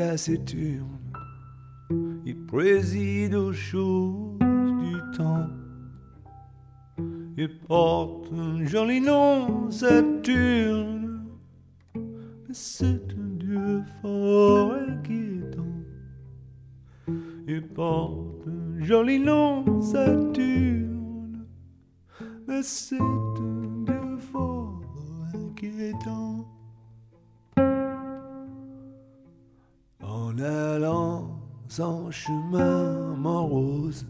Taciturne, il préside aux choses du temps. Il porte un joli nom, Saturne, mais c'est un dieu fort inquiétant. Il porte un joli nom, Saturne, mais c'est un dieu fort inquiétant. Sans chemin morose,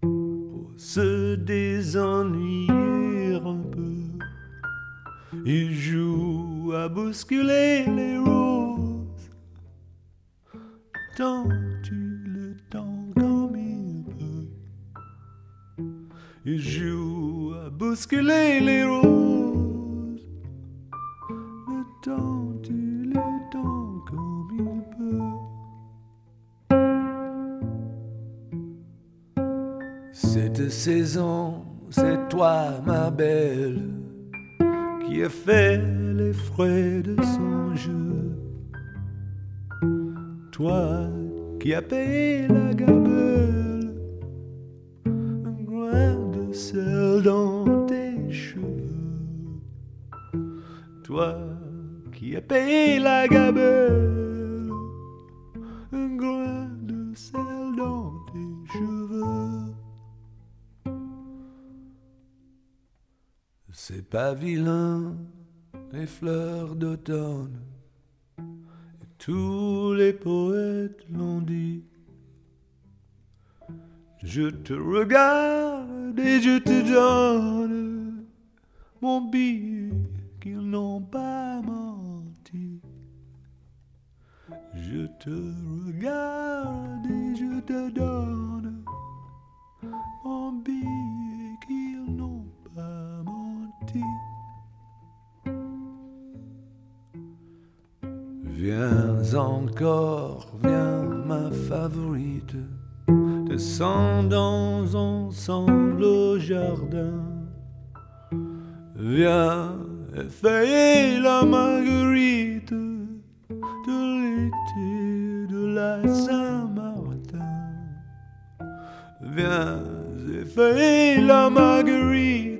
pour se désennuyer un peu, il joue à bousculer les roses. Tant tu le temps comme il peut, il joue à bousculer les roses. C'est toi, ma belle, qui a fait les frais de son jeu. Toi qui as payé la gabelle, un grain de sel dans tes cheveux. Toi qui as payé la gabelle, pas les fleurs d'automne. Tous les poètes l'ont dit. Je te regarde et je te donne mon billet qu'ils n'ont pas menti. Je te regarde et je te donne mon billet qu'ils n'ont pas Viens encore, viens ma favorite, descendons ensemble au jardin. Viens effeuiller la marguerite de l'été de la Saint-Martin. Viens effeuiller la marguerite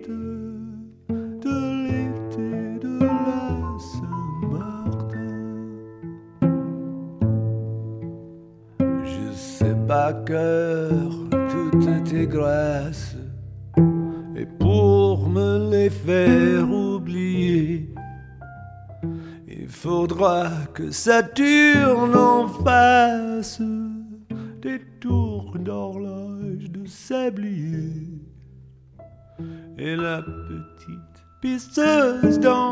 cœur toutes tes grâces et pour me les faire oublier, il faudra que Saturne en fasse des tours d'horloge de sablier. Et la petite pisteuse d'en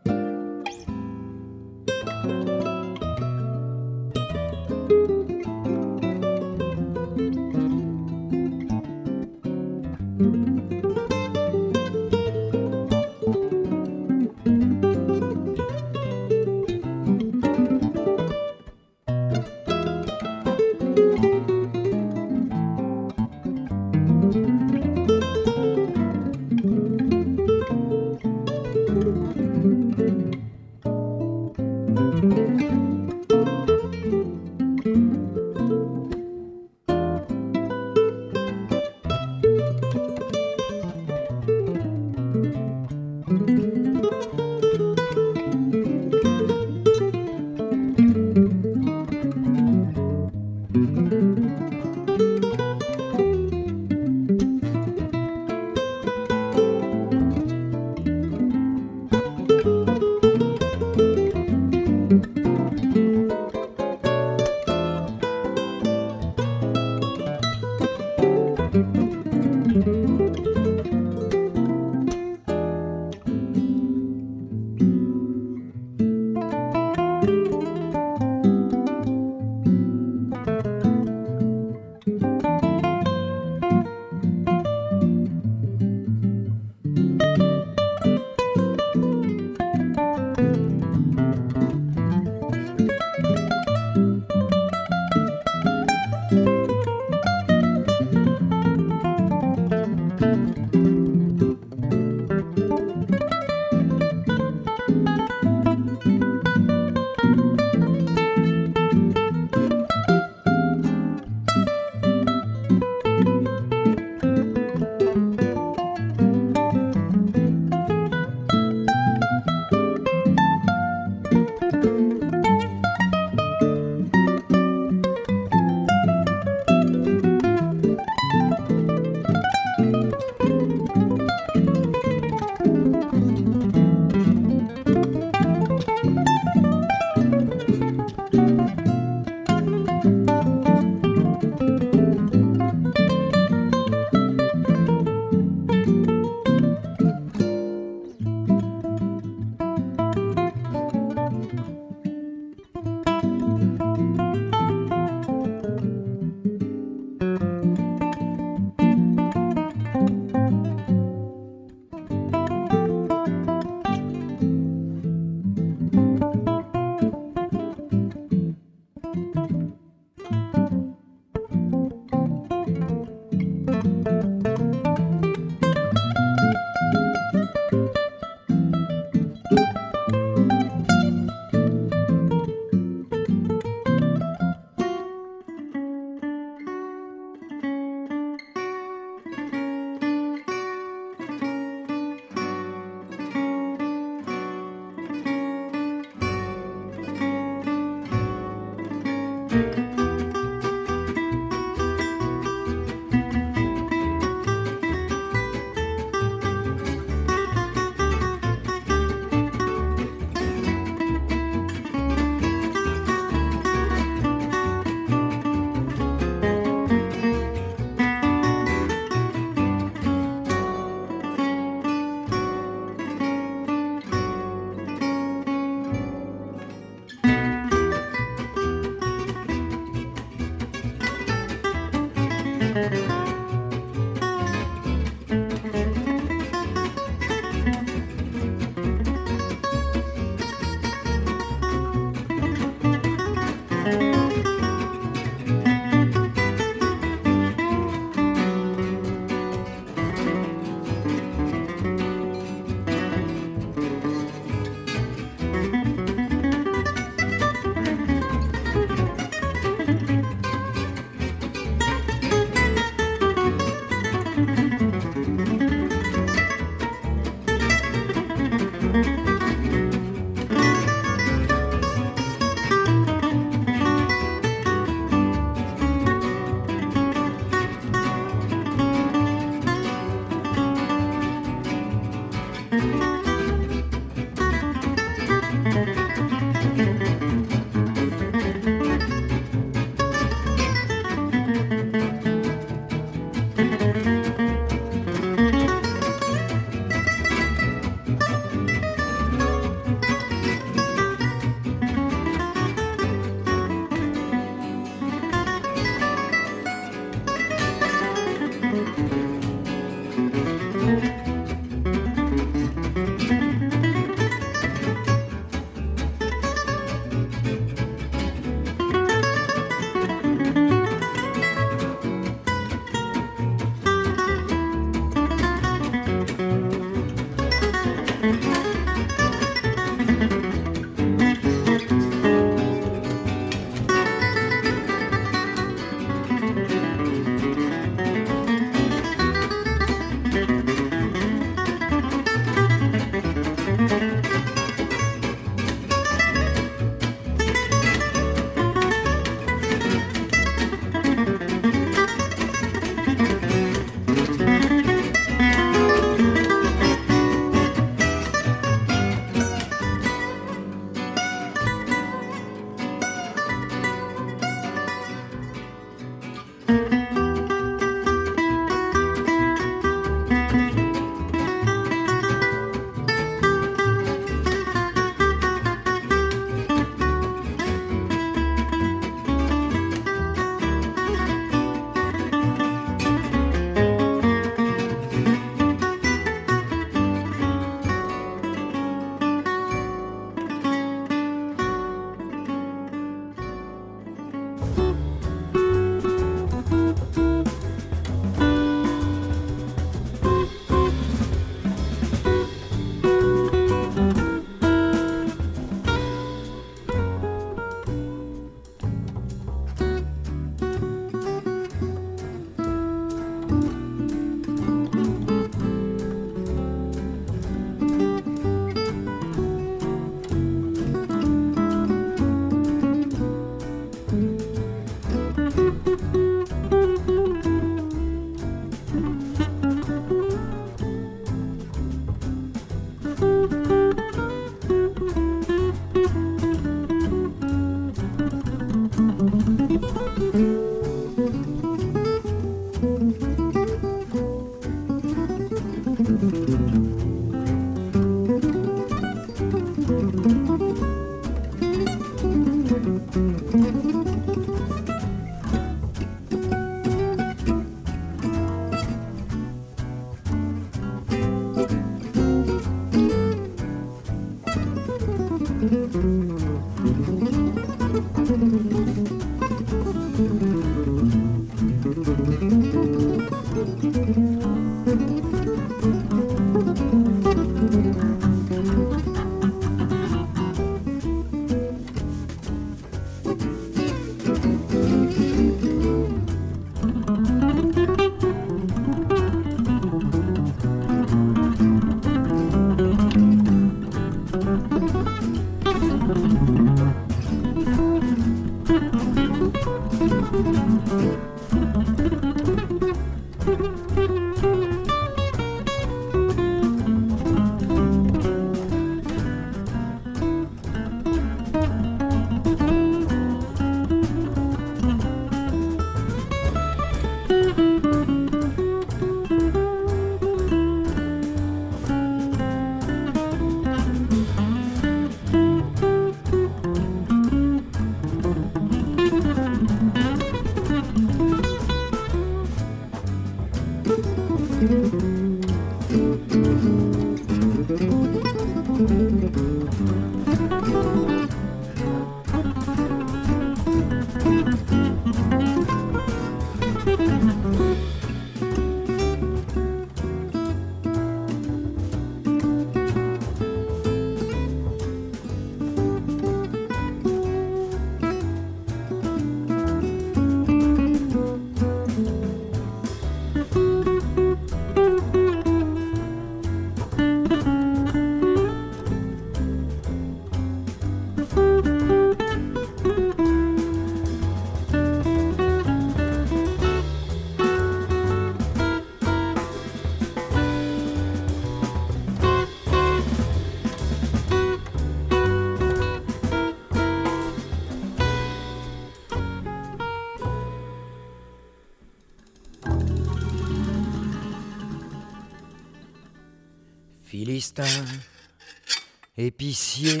Épicier,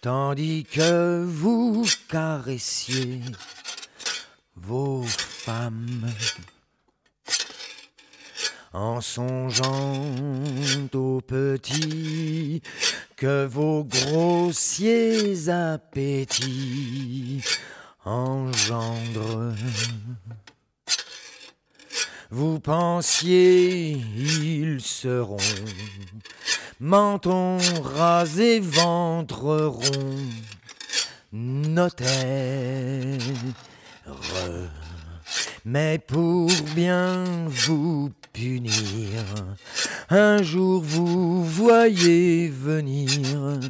tandis que vous caressiez vos femmes en songeant aux petits que vos grossiers appétits engendrent. Vous pensiez ils seront menton rasé, ventre rond, notaire. Mais pour bien vous punir, un jour vous voyez venir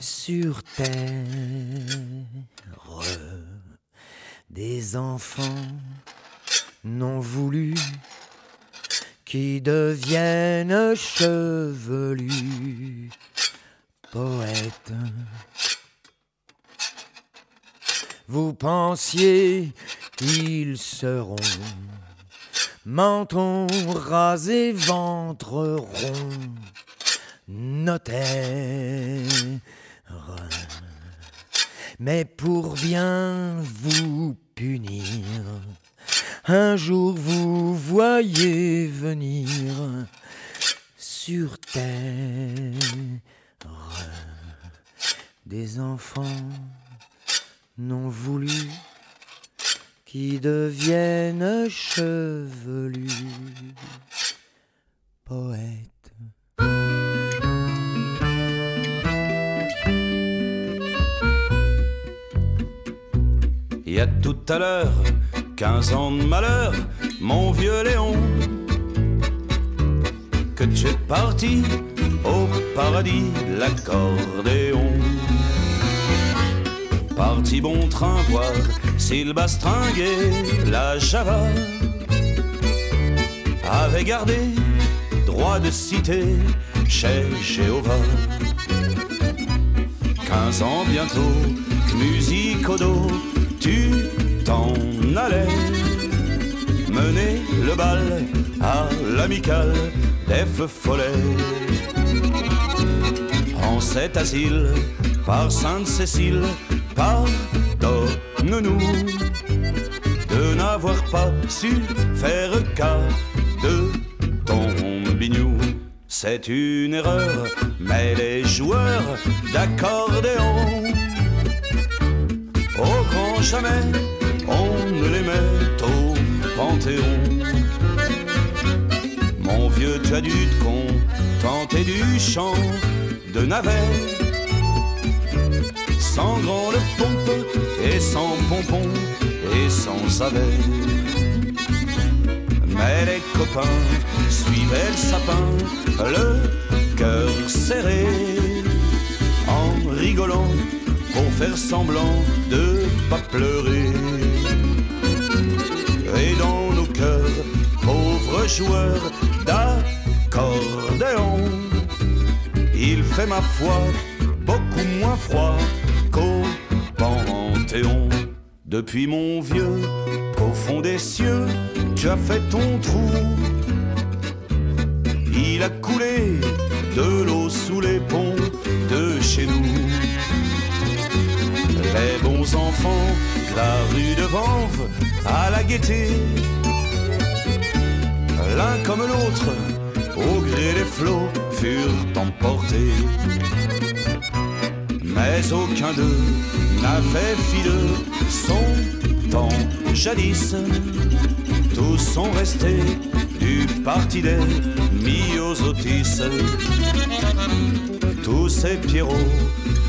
sur terre des enfants non voulus qui deviennent chevelus poètes. Vous pensiez qu'ils seront menton rasé, ventre rond, notaire. Mais pour bien vous punir, un jour vous voyez venir sur terre des enfants non voulus qui deviennent chevelus poètes. Y a tout à l'heure 15 ans de malheur, mon vieux Léon, que tu es parti au paradis, l'accordéon. Parti bon train voir s'il bastringuait la Java, avait gardé droit de cité chez Jéhovah. 15 ans bientôt, musique au dos, tu t'en allais mener le bal à l'amical des feux follets. En cet asile, par Sainte-Cécile, pardonne-nous de n'avoir pas su faire cas de ton bignou. c'est une erreur, mais les joueurs d'accordéon, au grand jamais, on ne les met au panthéon. Mon vieux, tu as dû te contenter du chant de navet, sans grande pompe et sans pompon et sans savet. Mais les copains suivaient le sapin, le cœur serré, en rigolant pour faire semblant de pas pleurer. Et dans nos cœurs, pauvres joueurs d'accordéon, il fait ma foi beaucoup moins froid qu'au Panthéon. Depuis mon vieux, au fond des cieux, tu as fait ton trou. Il a coulé de l'eau sous les ponts de chez nous. Les bons enfants la rue de Vanves à la gaieté, l'un comme l'autre, au gré des flots, furent emportés. Mais aucun d'eux n'avait de son temps jadis. Tous sont restés du parti des myosotis. Tous ces pierrots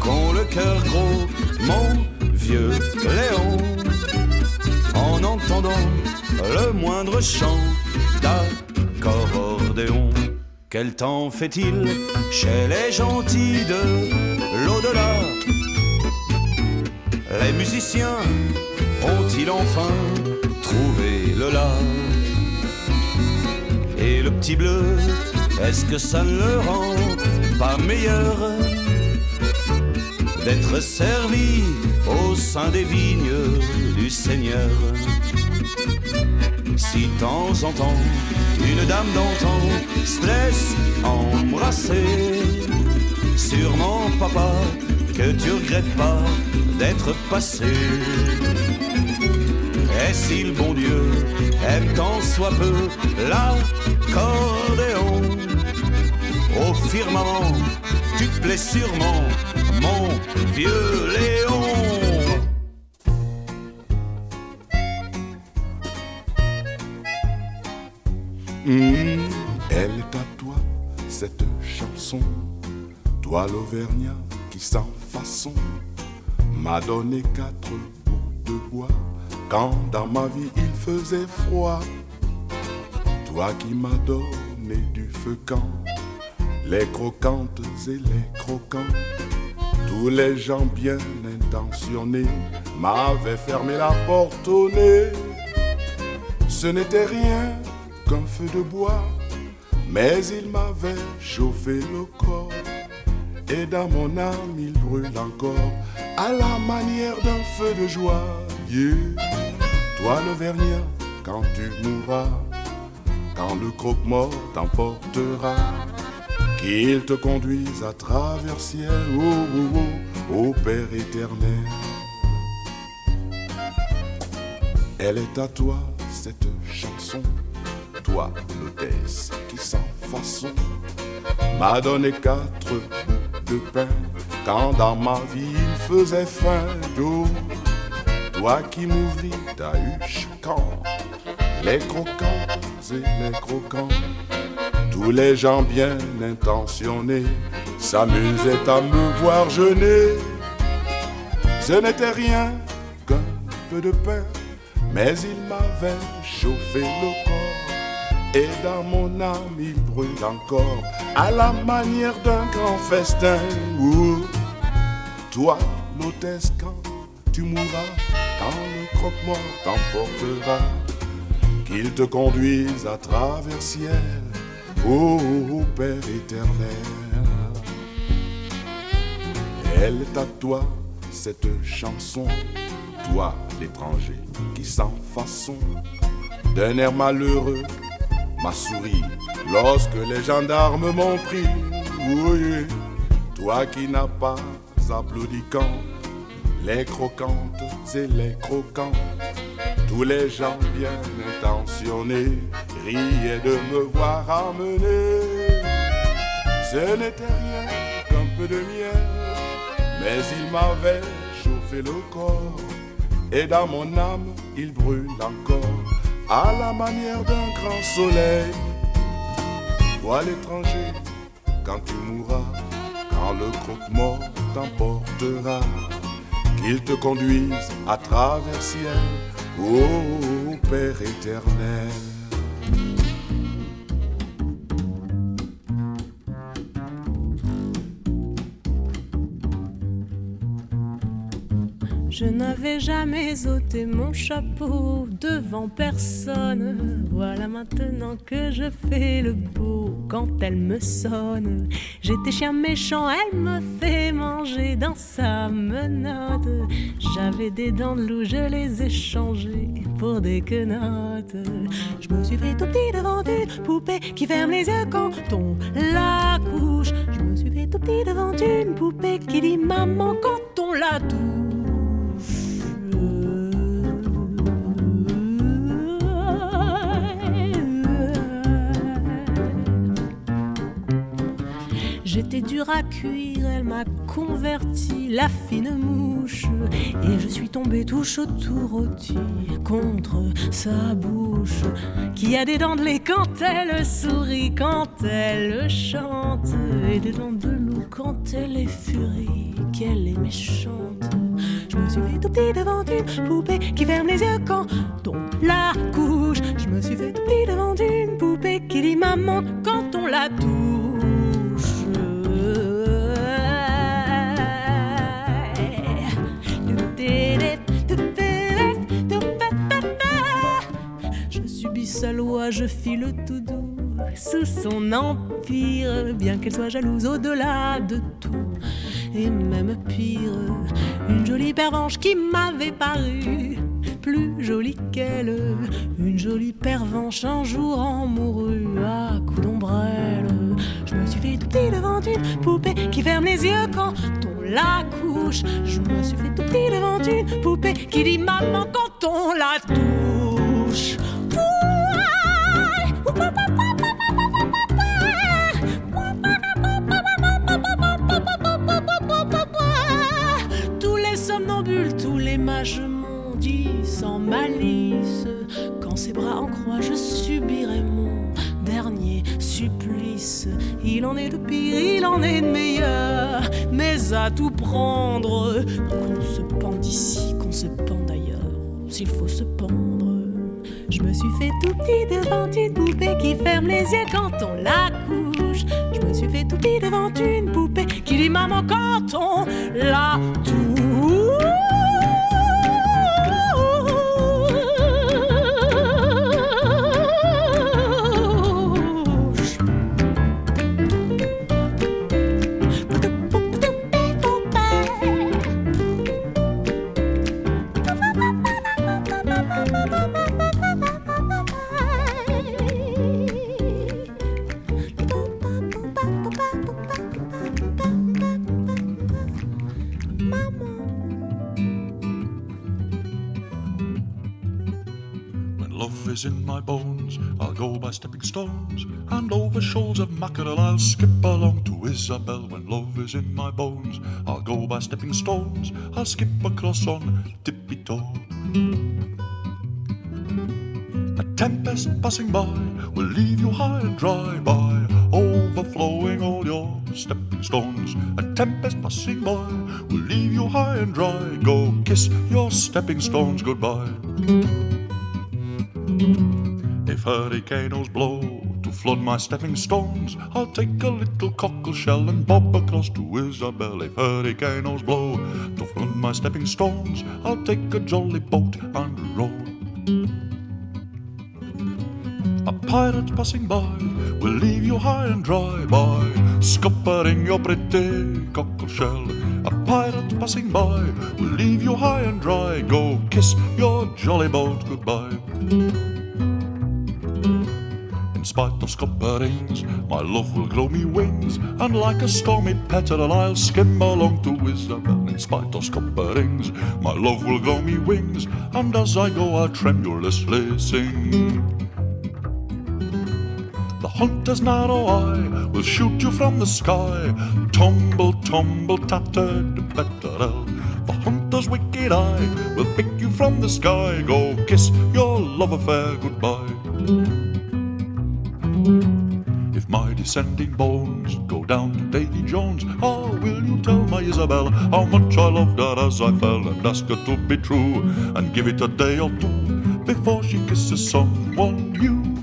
qu'ont le cœur gros, mon vieux Léon, en entendant le moindre chant d'accordéon. Quel temps fait-il chez les gentils de l'au-delà? Les musiciens ont-ils enfin trouvé le la Et le petit bleu, est-ce que ça ne le rend pas meilleur? D'être servi au sein des vignes du Seigneur Si de temps en temps une dame d'antan se laisse embrasser. Sûrement, papa, que tu regrettes pas d'être passé. Et si le bon Dieu aime tant soit peu l'accordéon, au firmament, tu plais sûrement, mon vieux Léon. Mmh, elle est à toi, cette chanson. Toi, l'Auvergnat qui sans façon m'a donné quatre bouts de bois quand dans ma vie il faisait froid. Toi qui m'as donné du feu quand les croquantes et les croquants, tous les gens bien intentionnés m'avaient fermé la porte au nez. Ce n'était rien qu'un feu de bois, mais il m'avait chauffé le corps. Et dans mon âme, il brûle encore à la manière d'un feu de joie. Toi, l'Auvergnat, quand tu mourras, quand le croque-mort t'emportera, qu'il te conduise à travers ciel, oh, oh, oh, au Père éternel. Elle est à toi, cette chanson toi, l'hôtesse qui sans façon m'a donné quatre bouts de pain quand dans ma vie il faisait faim. d'eau. toi qui m'ouvris ta huche quand les croquants et les croquants, tous les gens bien intentionnés s'amusaient à me voir jeûner. Ce n'était rien qu'un peu de pain, mais il m'avait chauffé le corps. Et dans mon âme il brûle encore à la manière d'un grand festin. Où toi, l'hôtesse, quand tu mourras, quand le croque-mort t'emportera, qu'il te conduise à travers ciel, ô Père éternel. Elle est à toi, cette chanson, toi l'étranger qui sans façon, d'un air malheureux ma souris lorsque les gendarmes m'ont pris. Oui, toi qui n'as pas applaudi quand les croquantes et les croquants, tous les gens bien intentionnés riaient de me voir amener. Ce n'était rien qu'un peu de miel, mais il m'avait chauffé le corps. Et dans mon âme, il brûle encore, à la manière d'un grand soleil. Toi l'étranger, quand tu mourras, quand le croque-mort t'emportera, qu'il te conduise à travers ciel, ô Père éternel. Je n'avais jamais ôté mon chapeau devant personne. Voilà maintenant que je fais le beau quand elle me sonne. J'étais chien méchant, elle me fait manger dans sa menotte. J'avais des dents de loup, je les ai changées pour des quenottes. Je me suis fait tout petit devant une poupée qui ferme les yeux quand on la couche. Je me suis fait tout petit devant une poupée qui dit maman quand on la à cuire, elle m'a converti la fine mouche. Et je suis tombé tout chaud, tout rôti contre sa bouche. Qui a des dents de lait quand elle sourit, quand elle chante. Et des dents de loup quand elle est furie, qu'elle est méchante. Je me suis fait tout petit devant une poupée qui ferme les yeux quand on la couche. Je me suis fait tout petit devant une poupée qui dit maman quand on la je file tout doux sous son empire, bien qu'elle soit jalouse au-delà de tout. Et même pire, une jolie pervenche qui m'avait paru plus jolie qu'elle, une jolie pervenche un jour en mourut à coups d'ombrelle. Je me suis fait tout petit devant une poupée qui ferme les yeux quand on la couche. Je me suis fait tout petit devant une poupée qui dit maman quand on la touche. Tous les somnambules, tous les mages m'ont dit sans malice Quand ses bras en croix, je subirai mon dernier supplice. Il en est de pire, il en est de meilleur, mais à tout prendre, qu'on se pende ici, qu'on se pende ailleurs, s'il faut se pendre. Je me suis fait tout petit devant une poupée qui ferme les yeux quand on la couche. Je me suis fait tout petit devant une poupée qui dit maman quand on la touche. I'll go by stepping stones, and over shoals of mackerel I'll skip along to Isabel. When love is in my bones, I'll go by stepping stones, I'll skip across on tippy toe. A tempest passing by will leave you high and dry by overflowing all your stepping stones. A tempest passing by will leave you high and dry. Go kiss your stepping stones goodbye. Hurricanes blow to flood my stepping stones, I'll take a little cockle shell and bob across to Isabel. If hurricanes blow to flood my stepping stones, I'll take a jolly boat and row. A pirate passing by will leave you high and dry by scuppering your pretty cockle shell. A pirate passing by will leave you high and dry. Go kiss your jolly boat goodbye. In spite of scupperings, my love will grow me wings, and like a stormy petrel, I'll skim along to Isabel. In spite of scupperings, my love will grow me wings, and as I go, I'll tremulously sing. The hunter's narrow eye will shoot you from the sky. Tumble, tumble, tattered betterel. The hunter's wicked eye will pick you from the sky. Go kiss your love affair goodbye. Descending bones go down to Davy Jones, how will you tell my Isabel how much I loved her as I fell and ask her to be true and give it a day or two before she kisses someone new?